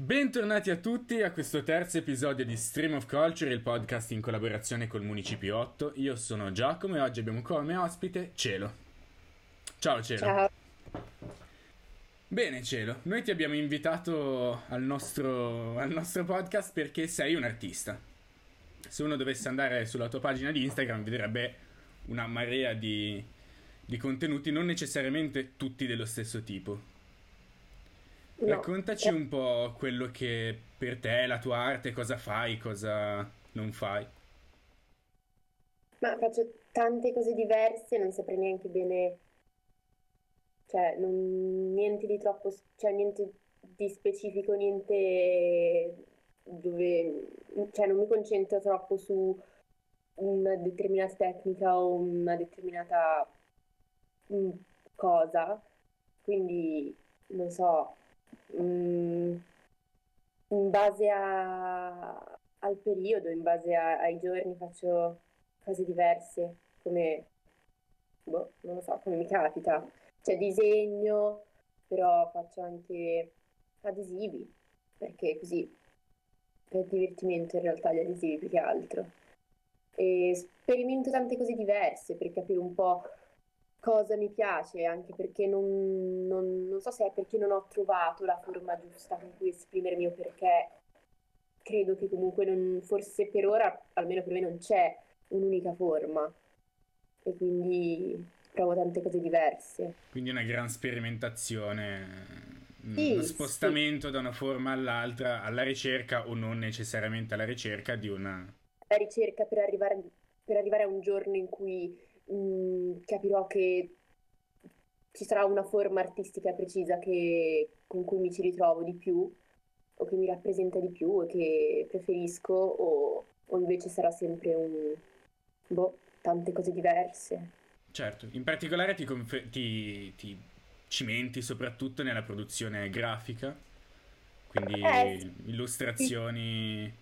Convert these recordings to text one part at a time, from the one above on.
Bentornati a tutti a questo terzo episodio di Stream of Culture, il podcast in collaborazione col Municipio 8. Io sono Giacomo e oggi abbiamo come ospite Cielo. Ciao Cielo. Ciao. Bene Cielo, noi ti abbiamo invitato al nostro, al nostro podcast perché sei un artista. Se uno dovesse andare sulla tua pagina di Instagram vedrebbe una marea di, di contenuti, non necessariamente tutti dello stesso tipo. No. Raccontaci un po' quello che per te è la tua arte, cosa fai, cosa non fai. Ma faccio tante cose diverse, non saprei neanche bene, cioè non- niente di troppo, cioè niente di specifico, niente dove, cioè non mi concentro troppo su una determinata tecnica o una determinata mm, cosa, quindi non so, mm, in base a- al periodo, in base a- ai giorni faccio cose diverse, come, boh, non lo so, come mi capita. Cioè disegno, però faccio anche adesivi, perché così per divertimento in realtà gli adesivi più che altro. E sperimento tante cose diverse per capire un po' cosa mi piace, anche perché non, non- non so se è perché non ho trovato la forma giusta con cui esprimermi o perché credo che comunque non, forse per ora, almeno per me, non c'è un'unica forma e quindi provo tante cose diverse. Quindi una gran sperimentazione, Sì, uno sì. spostamento da una forma all'altra, alla ricerca o non necessariamente alla ricerca di una... La ricerca per arrivare, per arrivare a un giorno in cui mm, capirò che ci sarà una forma artistica precisa che- con cui mi ci ritrovo di più o che mi rappresenta di più e che preferisco o, o invece sarà sempre un... boh, tante cose diverse. Certo, in particolare ti, confe- ti- ti cimenti soprattutto nella produzione grafica, quindi Eh, sì. illustrazioni,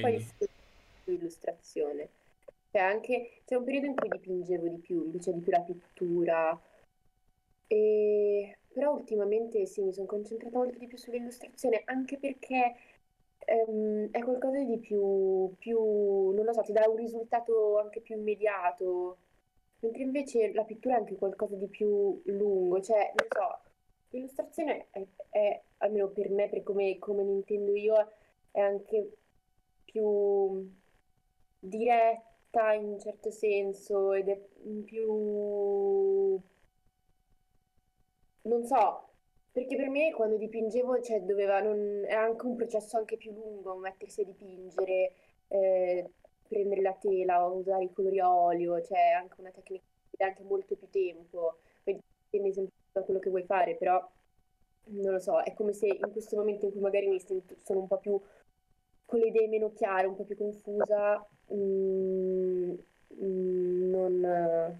poi disegni. studio su illustrazione. Cioè anche c'è un periodo in cui dipingevo di più, mi di più la pittura. E... Però ultimamente sì, mi sono concentrata molto di più sull'illustrazione, anche perché ehm, è qualcosa di più, più, non lo so, ti dà un risultato anche più immediato. Mentre invece la pittura è anche qualcosa di più lungo, cioè, non so, l'illustrazione è, è, almeno per me, per come, come la intendo io, è anche più diretta in un certo senso ed è più, non so, perché per me quando dipingevo, cioè, doveva, non, era anche un processo anche più lungo, mettersi a dipingere, eh, prendere la tela, usare i colori a olio, cioè anche una tecnica che chiede anche molto più tempo, dipende sempre da quello che vuoi fare, però non lo so, è come se in questo momento in cui magari mi sono un po' più con le idee meno chiare, un po' più confusa, mm, mm, non,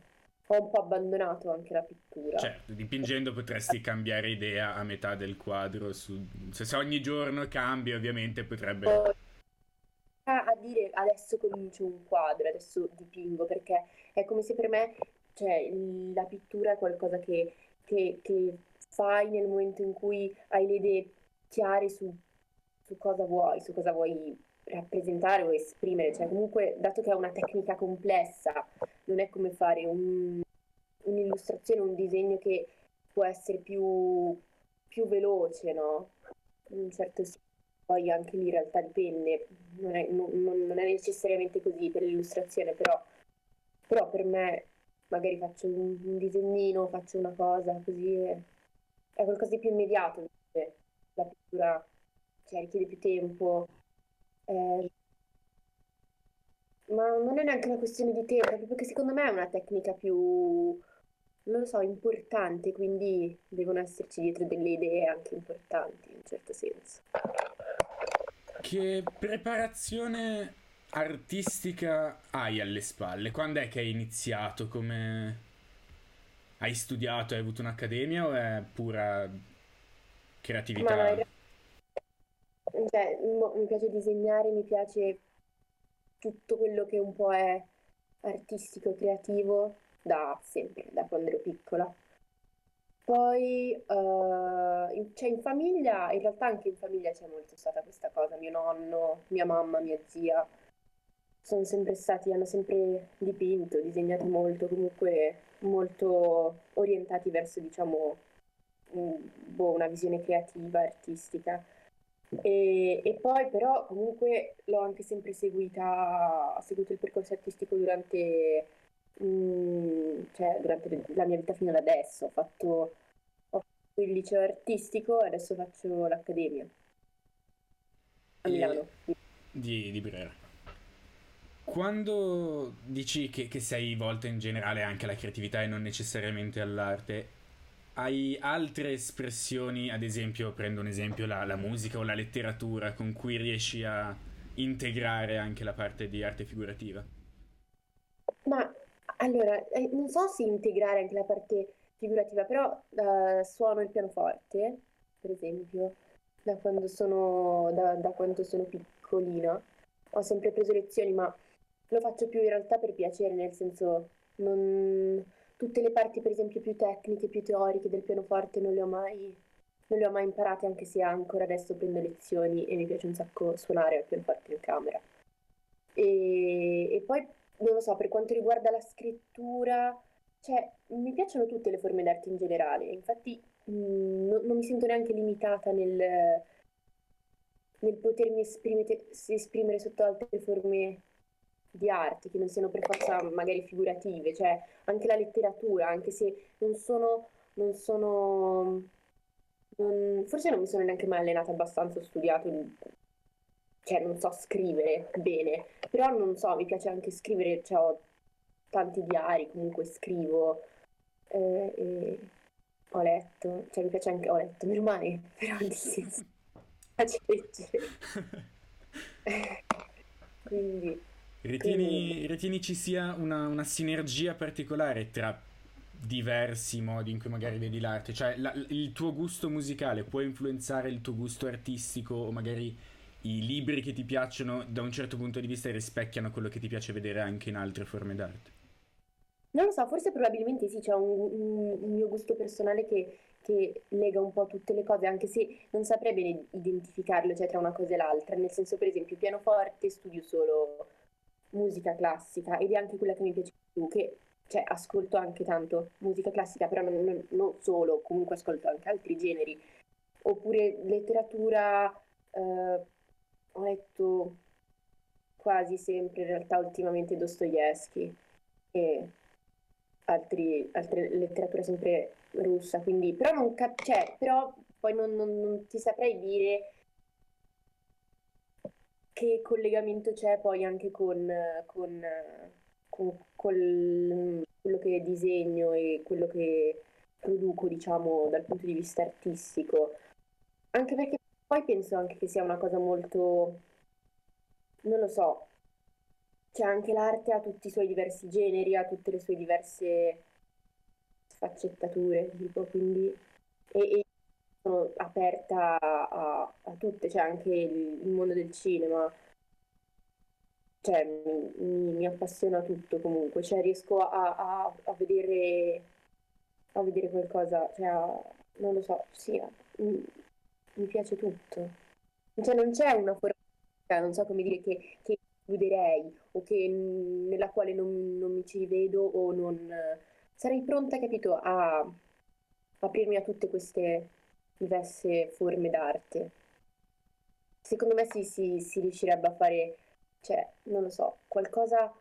ho un po' abbandonato anche la pittura. Certo, dipingendo potresti cambiare idea a metà del quadro, su- se se ogni giorno cambi ovviamente potrebbe... A a dire adesso comincio un quadro, adesso dipingo, perché è come se per me, cioè, la pittura è qualcosa che, che- che fai nel momento in cui hai le idee chiare su, su cosa vuoi, su cosa vuoi rappresentare o esprimere. Cioè, comunque, dato che è una tecnica complessa, non è come fare un- un'illustrazione, un disegno che può essere più, più veloce, no? In un certo senso. Poi anche lì in realtà dipende, non è, non- non- è necessariamente così per l'illustrazione, però, però per me magari faccio un, un disegnino, faccio una cosa così, è, è qualcosa di più immediato, la pittura cioè, richiede più tempo, eh, ma non è neanche una questione di tempo, proprio che secondo me è una tecnica più, non lo so, importante, quindi devono esserci dietro delle idee anche importanti in un certo senso. Che preparazione artistica hai alle spalle? Quando è che hai iniziato? Come hai studiato? Hai avuto un'accademia o è pura Ma creatività? realtà, cioè, mo- mi piace disegnare, mi piace tutto quello che un po' è artistico, creativo, da sempre, da quando ero piccola. Poi, uh, in, cioè in famiglia, in realtà anche in famiglia c'è molto stata questa cosa. Mio nonno, mia mamma, mia zia sono sempre stati, hanno sempre dipinto, disegnato molto, comunque molto orientati verso, diciamo, un, boh, una visione creativa, artistica. E, e, poi però comunque l'ho anche sempre seguita, ho seguito il percorso artistico durante, mh, mm, cioè, durante la mia vita fino ad adesso. Ho fatto, ho fatto il liceo artistico e adesso faccio l'accademia a Milano. Di, di Brera. Quando dici che, che sei volta in generale anche alla creatività e non necessariamente all'arte, hai altre espressioni, ad esempio, prendo un esempio, la, la, musica o la letteratura, con cui riesci a integrare anche la parte di arte figurativa? Ma allora, eh, non so se integrare anche la parte figurativa, però uh, suono il pianoforte, per esempio, da quando sono, da, da quando sono piccolina. Ho sempre preso lezioni, ma lo faccio più in realtà per piacere, nel senso non tutte le parti, per esempio, più tecniche, più teoriche del pianoforte non le ho mai, non le ho mai imparate, anche se ancora adesso prendo lezioni e mi piace un sacco suonare il pianoforte in camera. E, e poi, non lo so, per quanto riguarda la scrittura, cioè, mi piacciono tutte le forme d'arte in generale, infatti mh, non, non mi sento neanche limitata nel, nel potermi esprimere, esprimere sotto altre forme di arte, che non siano per forza magari figurative, cioè anche la letteratura, anche se non sono, non sono, non, forse non mi sono neanche mai allenata abbastanza, ho studiato, cioè non so scrivere bene, però non so, mi piace anche scrivere, cioè ho tanti diari, comunque scrivo, eh, e ho letto, cioè mi piace anche, ho letto normale, però nel senso, mi piace leggere. Quindi Ritieni, ritieni ci sia una, una, sinergia particolare tra diversi modi in cui magari vedi l'arte? Cioè la, il tuo gusto musicale può influenzare il tuo gusto artistico o magari i libri che ti piacciono da un certo punto di vista rispecchiano quello che ti piace vedere anche in altre forme d'arte? Non lo so, forse probabilmente sì, c'è un, un, un mio gusto personale che, che, lega un po' tutte le cose, anche se non saprei bene identificarlo, cioè tra una cosa e l'altra. Nel senso, per esempio, pianoforte studio solo musica classica ed è anche quella che mi piace più, che cioè, ascolto anche tanto musica classica, però non, non, non, solo, comunque ascolto anche altri generi. Oppure letteratura, eh, ho letto quasi sempre, in realtà ultimamente Dostoevsky e altri, altre letterature sempre russa, quindi però non cap- cioè, però poi non, non ti saprei dire che collegamento c'è poi anche con, con, con, con quello che disegno e quello che produco, diciamo, dal punto di vista artistico. Anche perché poi penso anche che sia una cosa molto, non lo so, cioè anche l'arte ha tutti i suoi diversi generi, ha tutte le sue diverse sfaccettature, tipo, quindi... E, e sono aperta a, a tutte, cioè anche il, mondo del cinema, cioè mi, mi, appassiona tutto comunque, cioè riesco a, a, a vedere, a vedere qualcosa, cioè non lo so, sì, mi, mi, piace tutto. Cioè non c'è una forma, non so come dire, che, che chiuderei o che, nella quale non, non mi ci rivedo o non... Sarei pronta, capito, a aprirmi a tutte queste diverse forme d'arte. Secondo me si, si, si riuscirebbe a fare, cioè, non lo so, qualcosa,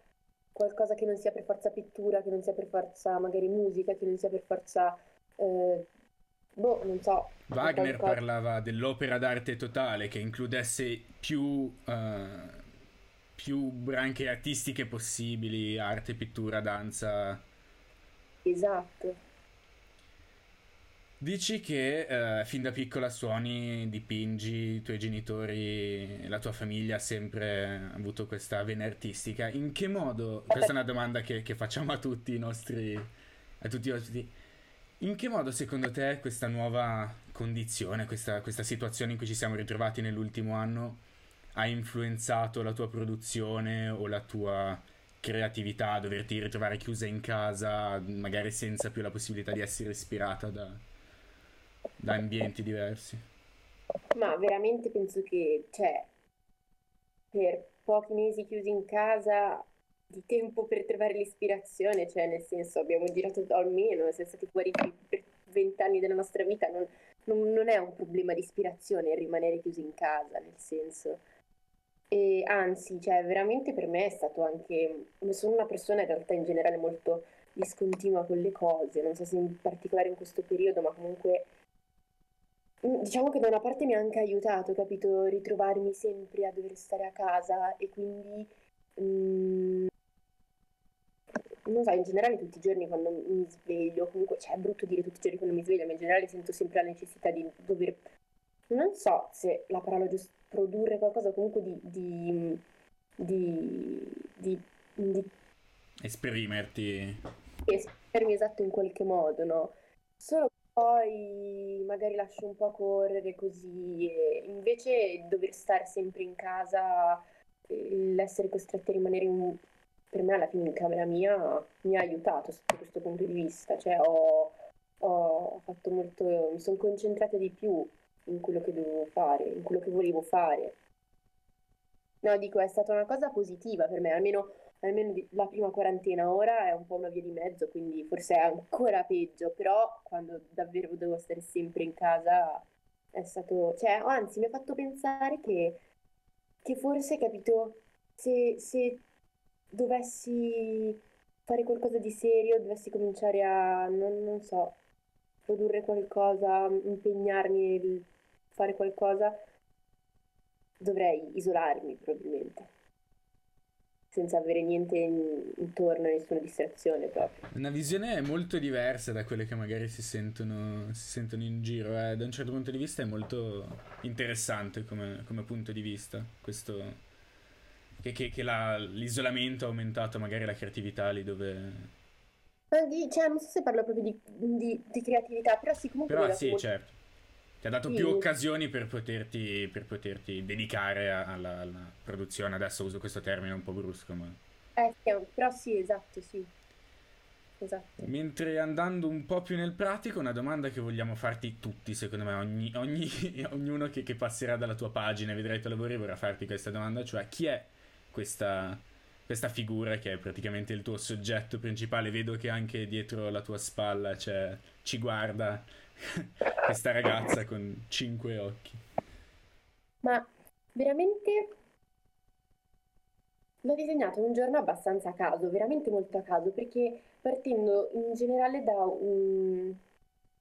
qualcosa che non sia per forza pittura, che non sia per forza magari musica, che non sia per forza... Eh, boh, non so. Wagner qualcosa... parlava dell'opera d'arte totale che includesse più, uh, più branche artistiche possibili, arte, pittura, danza. Esatto. Dici che eh, fin da piccola suoni, dipingi, i tuoi genitori, la tua famiglia ha sempre avuto questa vena artistica. In che modo, questa è una domanda che, che facciamo a tutti i nostri, a tutti i ospiti, in che modo secondo te questa nuova condizione, questa, questa situazione in cui ci siamo ritrovati nell'ultimo anno ha influenzato la tua produzione o la tua creatività, doverti ritrovare chiusa in casa, magari senza più la possibilità di essere ispirata da da ambienti diversi. Ma veramente penso che, cioè, per pochi mesi chiusi in casa, di tempo per trovare l'ispirazione, cioè nel senso abbiamo girato almeno, siamo stati fuori per vent'anni della nostra vita, non, non, non, è un problema di ispirazione rimanere chiusi in casa, nel senso. E anzi, cioè veramente per me è stato anche, sono una persona in realtà in generale molto discontinua con le cose, non so se in particolare in questo periodo, ma comunque diciamo che da una parte mi ha anche aiutato, capito, ritrovarmi sempre a dover stare a casa e quindi mh, mm, non so, in generale tutti i giorni quando mi sveglio, comunque, cioè è brutto dire tutti i giorni quando mi sveglio, ma in generale sento sempre la necessità di dover, non so se la parola giusta, produrre qualcosa comunque di, di, di, di, di esprimerti. Esprimermi esatto in qualche modo, no? Solo poi magari lascio un po' correre così invece dover stare sempre in casa, l'essere costretti a rimanere in per me alla fine in camera mia mi ha aiutato sotto questo punto di vista, cioè ho, ho fatto molto, mi sono concentrata di più in quello che dovevo fare, in quello che volevo fare. No, dico, è stata una cosa positiva per me, almeno, almeno la prima quarantena ora è un po' una via di mezzo, quindi forse è ancora peggio, però quando davvero devo stare sempre in casa è stato, cioè, anzi mi ha fatto pensare che, che forse, capito, se, se dovessi fare qualcosa di serio, dovessi cominciare a, non, non so, produrre qualcosa, impegnarmi nel fare qualcosa, dovrei isolarmi probabilmente senza avere niente in, intorno, nessuna distrazione proprio. Una visione molto diversa da quelle che magari si sentono, si sentono in giro, eh. da un certo punto di vista è molto interessante come, come punto di vista questo, che, che, che la, l'isolamento ha aumentato magari la creatività lì dove... Cioè, non so se parlo proprio di, di, di creatività, però sì, comunque... Però sì, molto... certo. Ti ha dato sì. più occasioni per poterti, per poterti dedicare alla, alla, produzione. Adesso uso questo termine un po' brusco, ma... Eh, però sì, esatto, sì. Esatto. Mentre andando un po' più nel pratico, una domanda che vogliamo farti tutti, secondo me, ogni, ogni, ognuno che, che, passerà dalla tua pagina e vedrai i tuoi lavori vorrà farti questa domanda, cioè chi è questa, questa figura che è praticamente il tuo soggetto principale. Vedo che anche dietro la tua spalla c'è, ci guarda questa ragazza con cinque occhi. Ma veramente l'ho disegnato un giorno abbastanza a caso, veramente molto a caso, perché partendo in generale da un...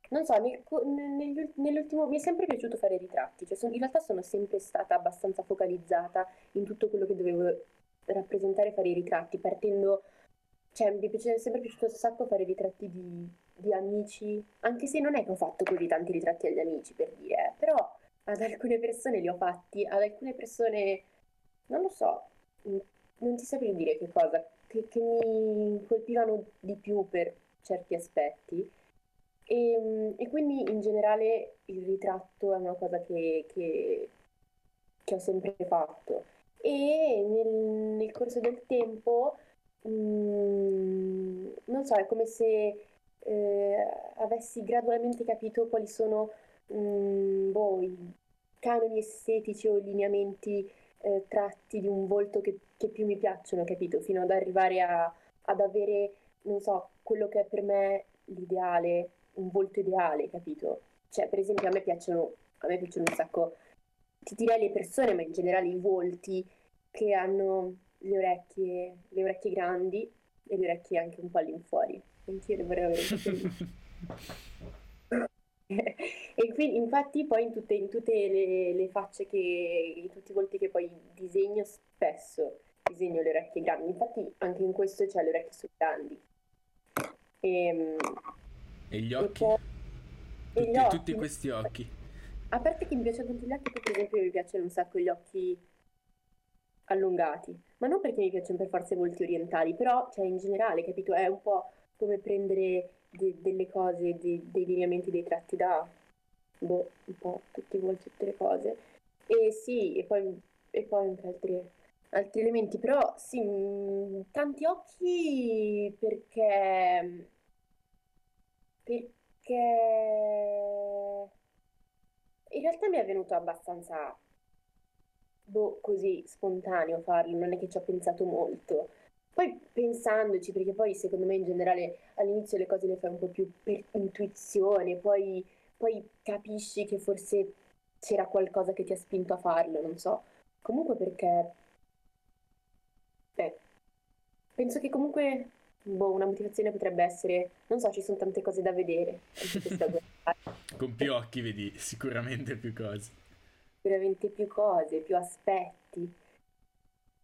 Non so, nel, nell'ultimo mi è sempre piaciuto fare ritratti, cioè sono, in realtà sono sempre stata abbastanza focalizzata in tutto quello che dovevo rappresentare, fare i ritratti, partendo, cioè mi è sempre piaciuto un sacco fare ritratti di, di, amici, anche se non è che ho fatto così tanti ritratti agli amici per dire, eh, però ad alcune persone li ho fatti, ad alcune persone, non lo so, non ti saprei dire che cosa, che, che mi colpivano di più per certi aspetti. E, ehm, e, quindi in generale il ritratto è una cosa che, che, che ho sempre fatto e nel, nel corso del tempo mh, mm, non so, è come se eh, avessi gradualmente capito quali sono mh, mm, boh, i canoni estetici o i lineamenti eh, tratti di un volto che, che, più mi piacciono, capito? Fino ad arrivare a, ad avere, non so, quello che è per me l'ideale, un volto ideale, capito? Cioè, per esempio, a me piacciono, a me piacciono un sacco ti direi le persone, ma in generale i volti che hanno le orecchie, le orecchie grandi e le orecchie anche un po' all'infuori. Le vorrei avere e quindi infatti poi in tutte, in tutte le, le, facce che, in tutti i volti che poi disegno spesso disegno le orecchie grandi, infatti anche in questo c'è le orecchie sono grandi. E, ehm, e gli occhi? E poi, tutti, gli occhi? tutti questi occhi. A parte che mi piacciono tanto gli occhi, per esempio mi piacciono un sacco gli occhi allungati, ma non perché mi piacciono per forza i volti orientali, però, cioè, in generale, capito? È un po' come prendere de- delle cose, de- dei lineamenti, dei tratti da, boh, un po' tutti i volti, tutte le cose. E sì, e poi, e poi anche altri, altri elementi, però sì, mh, tanti occhi perché... perché in realtà mi è venuto abbastanza, boh, così spontaneo farlo, non è che ci ho pensato molto. Poi pensandoci, perché poi secondo me in generale all'inizio le cose le fai un po' più per intuizione, poi, poi capisci che forse c'era qualcosa che ti ha spinto a farlo, non so. Comunque perché... Beh, penso che comunque boh, una motivazione potrebbe essere, non so, ci sono tante cose da vedere. Con più occhi vedi sicuramente più cose. Sicuramente più cose, più aspetti.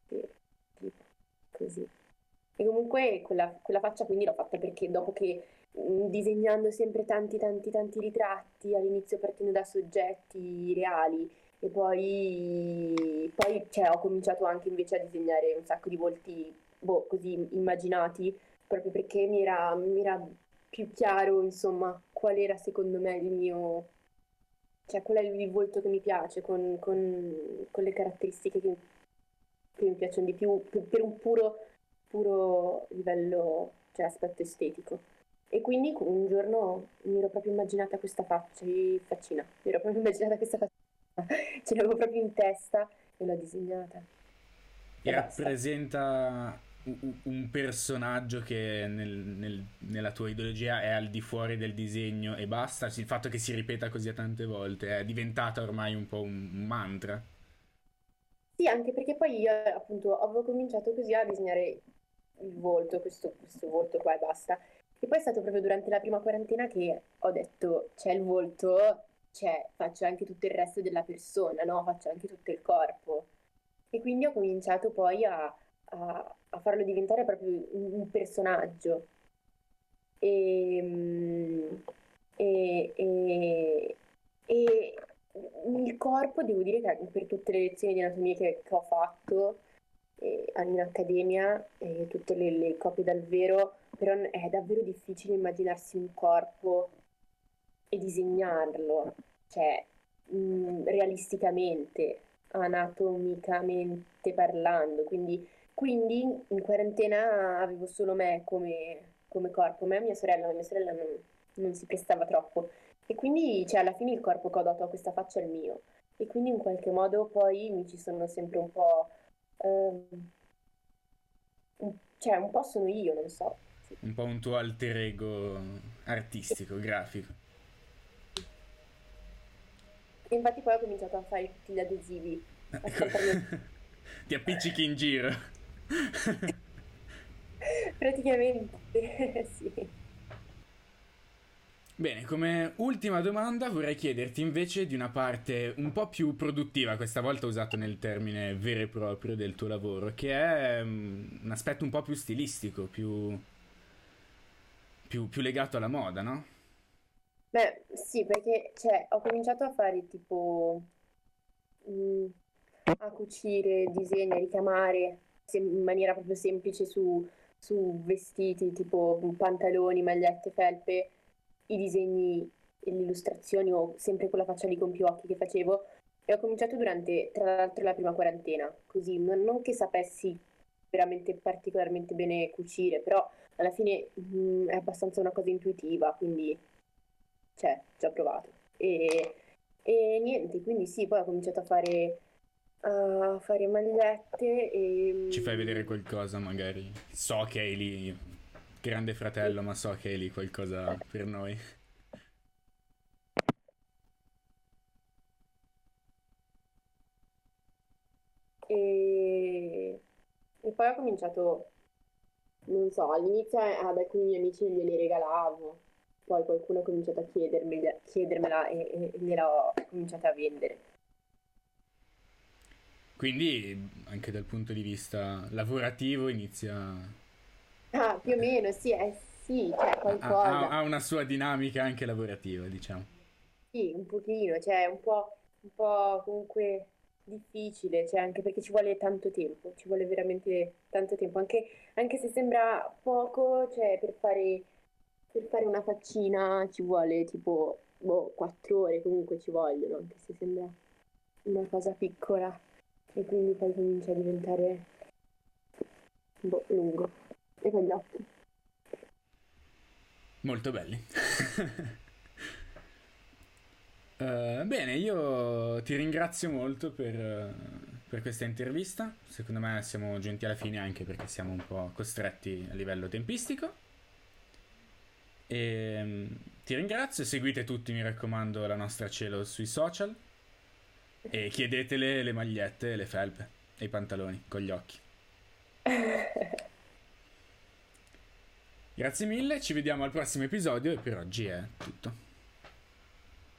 Tipo, così. E comunque quella, quella faccia quindi l'ho fatta perché dopo che disegnando sempre tanti tanti tanti ritratti, all'inizio partendo da soggetti reali e poi, poi cioè, ho cominciato anche invece a disegnare un sacco di volti boh, così immaginati, proprio perché mi era, mi era più chiaro, insomma, qual era secondo me il mio, cioè qual è il volto che mi piace, con, con, con le caratteristiche che, che, mi piacciono di più, per, per un puro, puro livello, cioè aspetto estetico. E quindi un giorno mi ero proprio immaginata questa faccia, faccina, mi ero proprio immaginata questa faccia ce l'avevo proprio in testa e l'ho disegnata. E, rappresenta un personaggio che nel, nel, nella tua ideologia è al di fuori del disegno e basta, il fatto che si ripeta così tante volte è diventata ormai un po' un mantra. Sì, anche perché poi io appunto avevo cominciato così a disegnare il volto, questo, questo volto qua e basta. E poi è stato proprio durante la prima quarantena che ho detto c'è il volto, cioè, faccio anche tutto il resto della persona, no? Faccio anche tutto il corpo. E quindi ho cominciato poi a, a, a farlo diventare proprio un, personaggio. E, e, e, e, il corpo, devo dire che per tutte le lezioni di anatomia che, che ho fatto eh, e tutte le, le copie dal vero, però è davvero difficile immaginarsi un corpo e disegnarlo, cioè mh, mm, realisticamente, anatomicamente parlando. Quindi, quindi, in quarantena avevo solo me come, come corpo, me e mia sorella, ma mia sorella non, non, si prestava troppo. E quindi cioè, alla fine il corpo che ho dato a questa faccia è il mio. E quindi in qualche modo poi mi ci sono sempre un po'... Un, cioè un po' sono io, non so. Sì. Un po' un tuo alter ego artistico, grafico. Infatti poi ho cominciato a fare tutti gli adesivi. Ti appiccichi in giro. Praticamente, sì. Bene, come ultima domanda vorrei chiederti invece di una parte un po' più produttiva, questa volta usato nel termine vero e proprio del tuo lavoro, che è um, un aspetto un po' più stilistico, più, più, più legato alla moda, no? Beh, sì, perché cioè, ho cominciato a fare tipo mh, mm, a cucire, disegni, ricamare in maniera proprio semplice su, su vestiti, tipo pantaloni, magliette, felpe, i disegni e le illustrazioni o sempre con la faccia lì con più occhi che facevo. E ho cominciato durante, tra l'altro, la prima quarantena, così non, non che sapessi veramente particolarmente bene cucire, però alla fine mh, mm, è abbastanza una cosa intuitiva, quindi cioè, ci ho provato. E, e niente, quindi sì, poi ho cominciato a fare, a fare magliette e... Ci fai vedere qualcosa magari? So che hai lì, grande fratello, ma so che hai lì qualcosa per noi. E, e poi ho cominciato, non so, all'inizio ad alcuni miei amici glieli regalavo, poi qualcuno ha cominciato a chiedermela, chiedermela e, e gliela cominciata a vendere. Quindi anche dal punto di vista lavorativo inizia... Ah, più o meno, sì, eh, sì, cioè qualcosa. Ha, ha, una sua dinamica anche lavorativa, diciamo. Sì, un pochino, cioè un po', un po' comunque difficile, cioè anche perché ci vuole tanto tempo, ci vuole veramente tanto tempo, anche, anche se sembra poco, cioè per fare per fare una faccina ci vuole tipo boh, 4 ore, comunque ci vogliono, anche se sembra una cosa piccola. E quindi poi comincia a diventare boh, lungo. E con gli occhi. Molto belli. Uh, bene, io ti ringrazio molto per, per, questa intervista. Secondo me siamo giunti alla fine anche perché siamo un po' costretti a livello tempistico. E um, ti ringrazio. Seguite tutti, mi raccomando, la nostra cielo sui social. E chiedetele le magliette, le felpe e i pantaloni con gli occhi. Grazie mille, ci vediamo al prossimo episodio e per oggi è tutto.